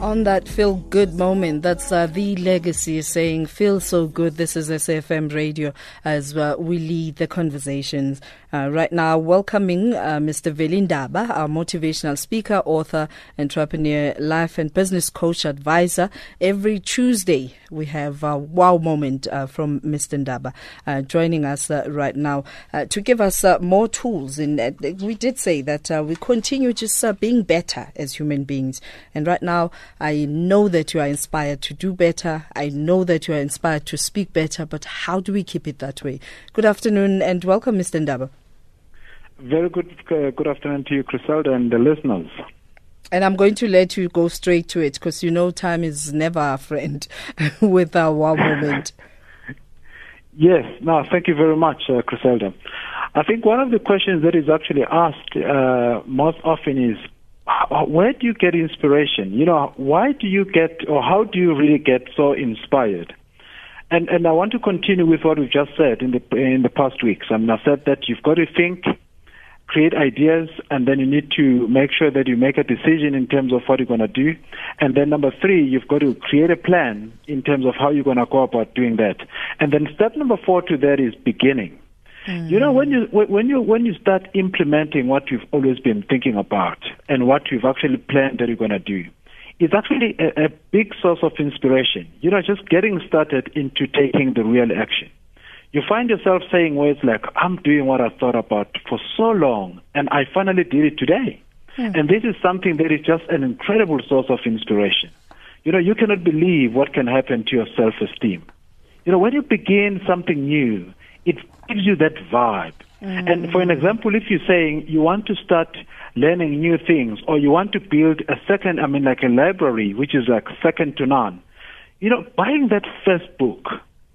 On that feel good moment, that's uh, the legacy saying, feel so good. This is SFM radio as uh, we lead the conversations. Uh, right now, welcoming uh, Mr. Veli Ndaba, our motivational speaker, author, entrepreneur, life and business coach advisor. Every Tuesday, we have a wow moment uh, from Mr. Ndaba uh, joining us right now to give us more tools. And we did say that we continue just being better as human beings. And right now, I know that you are inspired to do better. I know that you are inspired to speak better, but how do we keep it that way? Good afternoon and welcome, Mr. Ndaba. Very good, uh, good afternoon to you, Griselda, and the listeners. And I'm going to let you go straight to it because you know time is never a friend with our wow moment. Yes, no, thank you very much, uh, Griselda. I think one of the questions that is actually asked uh, most often is where do you get inspiration? You know, why do you get, or how do you really get so inspired? And and I want to continue with what we've just said in the in the past weeks. I mean, I said that you've got to think, create ideas, and then you need to make sure that you make a decision in terms of what you're going to do. And then number three, you've got to create a plan in terms of how you're going to go about doing that. And then step number four to that is beginning. Mm. You know, when you when you when you start implementing what you've always been thinking about and what you've actually planned that you're going to do, it's actually a, a big source of inspiration. You know, just getting started into taking the real action. You find yourself saying words like, "I'm doing what I thought about for so long, and I finally did it today." Mm. And this is something that is just an incredible source of inspiration. You know, you cannot believe what can happen to your self-esteem. You know, when you begin something new, it gives you that vibe. Mm. And for an example, if you're saying you want to start learning new things or you want to build a second, I mean, like a library, which is like second to none, you know, buying that first book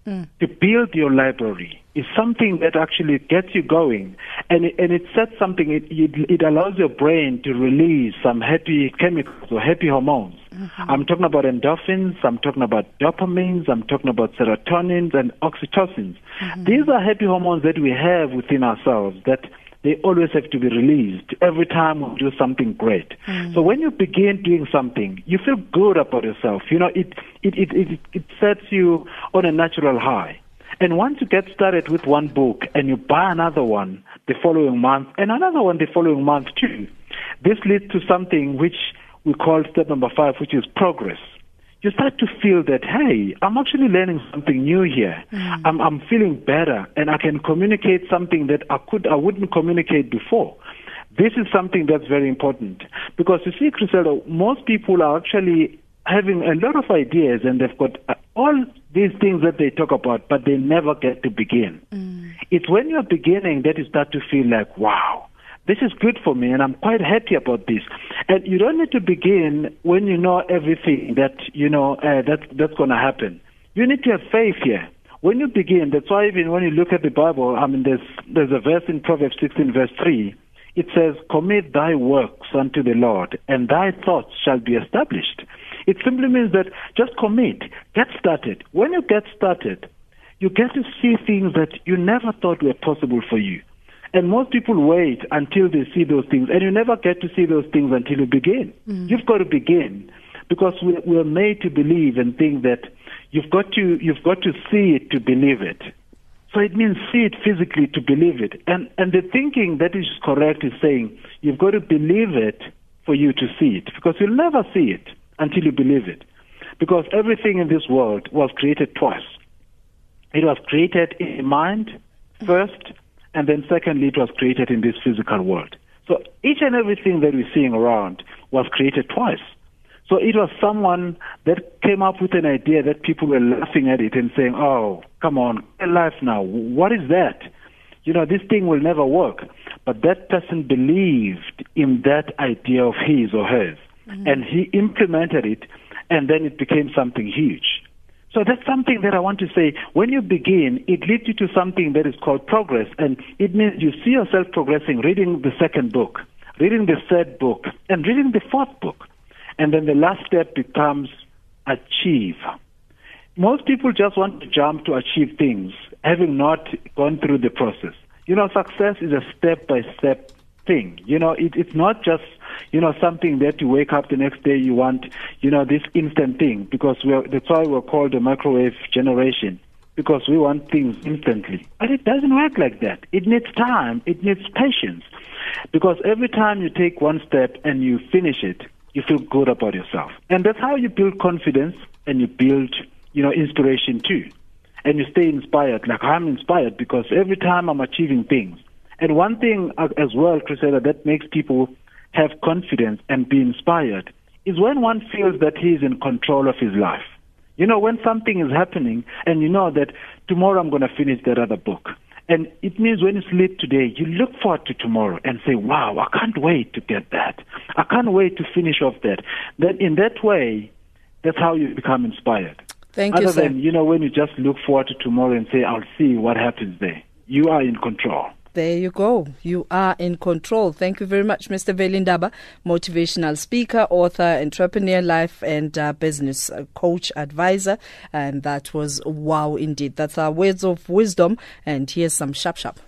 mm. to build your library is something that actually gets you going, and it, and it sets something. It, it, it allows your brain to release some happy chemicals or happy hormones. Mm-hmm. I'm talking about endorphins. I'm talking about dopamines. I'm talking about serotonins and oxytocins. Mm-hmm. These are happy hormones that we have within ourselves that they always have to be released every time we do something great. Mm. So when you begin doing something, you feel good about yourself. You know, it, it, it, it, it sets you on a natural high. And once you get started with one book and you buy another one the following month and another one the following month too, this leads to something which we call step number five, which is progress. You start to feel that, hey, I'm actually learning something new here. Mm. I'm, I'm feeling better and I can communicate something that I could, I wouldn't communicate before. This is something that's very important because you see, Griselda, most people are actually having a lot of ideas and they've got uh, all these things that they talk about, but they never get to begin. Mm. It's when you're beginning that you start to feel like, wow, this is good for me and I'm quite happy about this. And you don't need to begin when you know everything that, you know, uh, that, that's going to happen. You need to have faith here. When you begin, that's why even when you look at the Bible, I mean, there's, there's a verse in Proverbs 16 verse 3. It says, commit thy works unto the Lord and thy thoughts shall be established. It simply means that just commit, get started. When you get started, you get to see things that you never thought were possible for you. And most people wait until they see those things, and you never get to see those things until you begin. Mm. You've got to begin because we, we're made to believe and think that you've got to you've got to see it to believe it. So it means see it physically to believe it. And and the thinking that is correct is saying you've got to believe it for you to see it because you'll never see it until you believe it. Because everything in this world was created twice. It was created in the mind first, and then secondly, it was created in this physical world. So each and everything that we're seeing around was created twice. So it was someone that came up with an idea that people were laughing at it and saying, oh, come on, life now. What is that? You know, this thing will never work. But that person believed in that idea of his or hers mm-hmm. and he implemented it, and then it became something huge. So that's something that I want to say. When you begin, it leads you to something that is called progress, and it means you see yourself progressing, reading the second book, reading the third book, and reading the fourth book. And then the last step becomes achieve. Most people just want to jump to achieve things, having not gone through the process. You know, success is a step by step thing. You know, it, it's not just you know something that you wake up the next day you want you know this instant thing because we're, that's why we're called the microwave generation because we want things instantly. But it doesn't work like that. It needs time. It needs patience. Because every time you take one step and you finish it, you feel good about yourself. And that's how you build confidence and you build, you know, inspiration too. And you stay inspired. Like I'm inspired because every time I'm achieving things. And one thing uh, as well, Griselda, that makes people have confidence and be inspired is when one feels that he is in control of his life. You know, when something is happening and you know that tomorrow I'm going to finish that other book. And it means when you sleep today, you look forward to tomorrow and say, wow, I can't wait to get that. I can't wait to finish off that. Then in that way, that's how you become inspired. Thank Other you, sir. than, you know, when you just look forward to tomorrow and say, I'll see what happens there. You are in control. There you go. You are in control. Thank you very much, Mr. Veli Ndaba, motivational speaker, author, entrepreneur, life and uh, business uh, coach, advisor. And that was wow indeed. That's our words of wisdom. And here's some sharp sharp.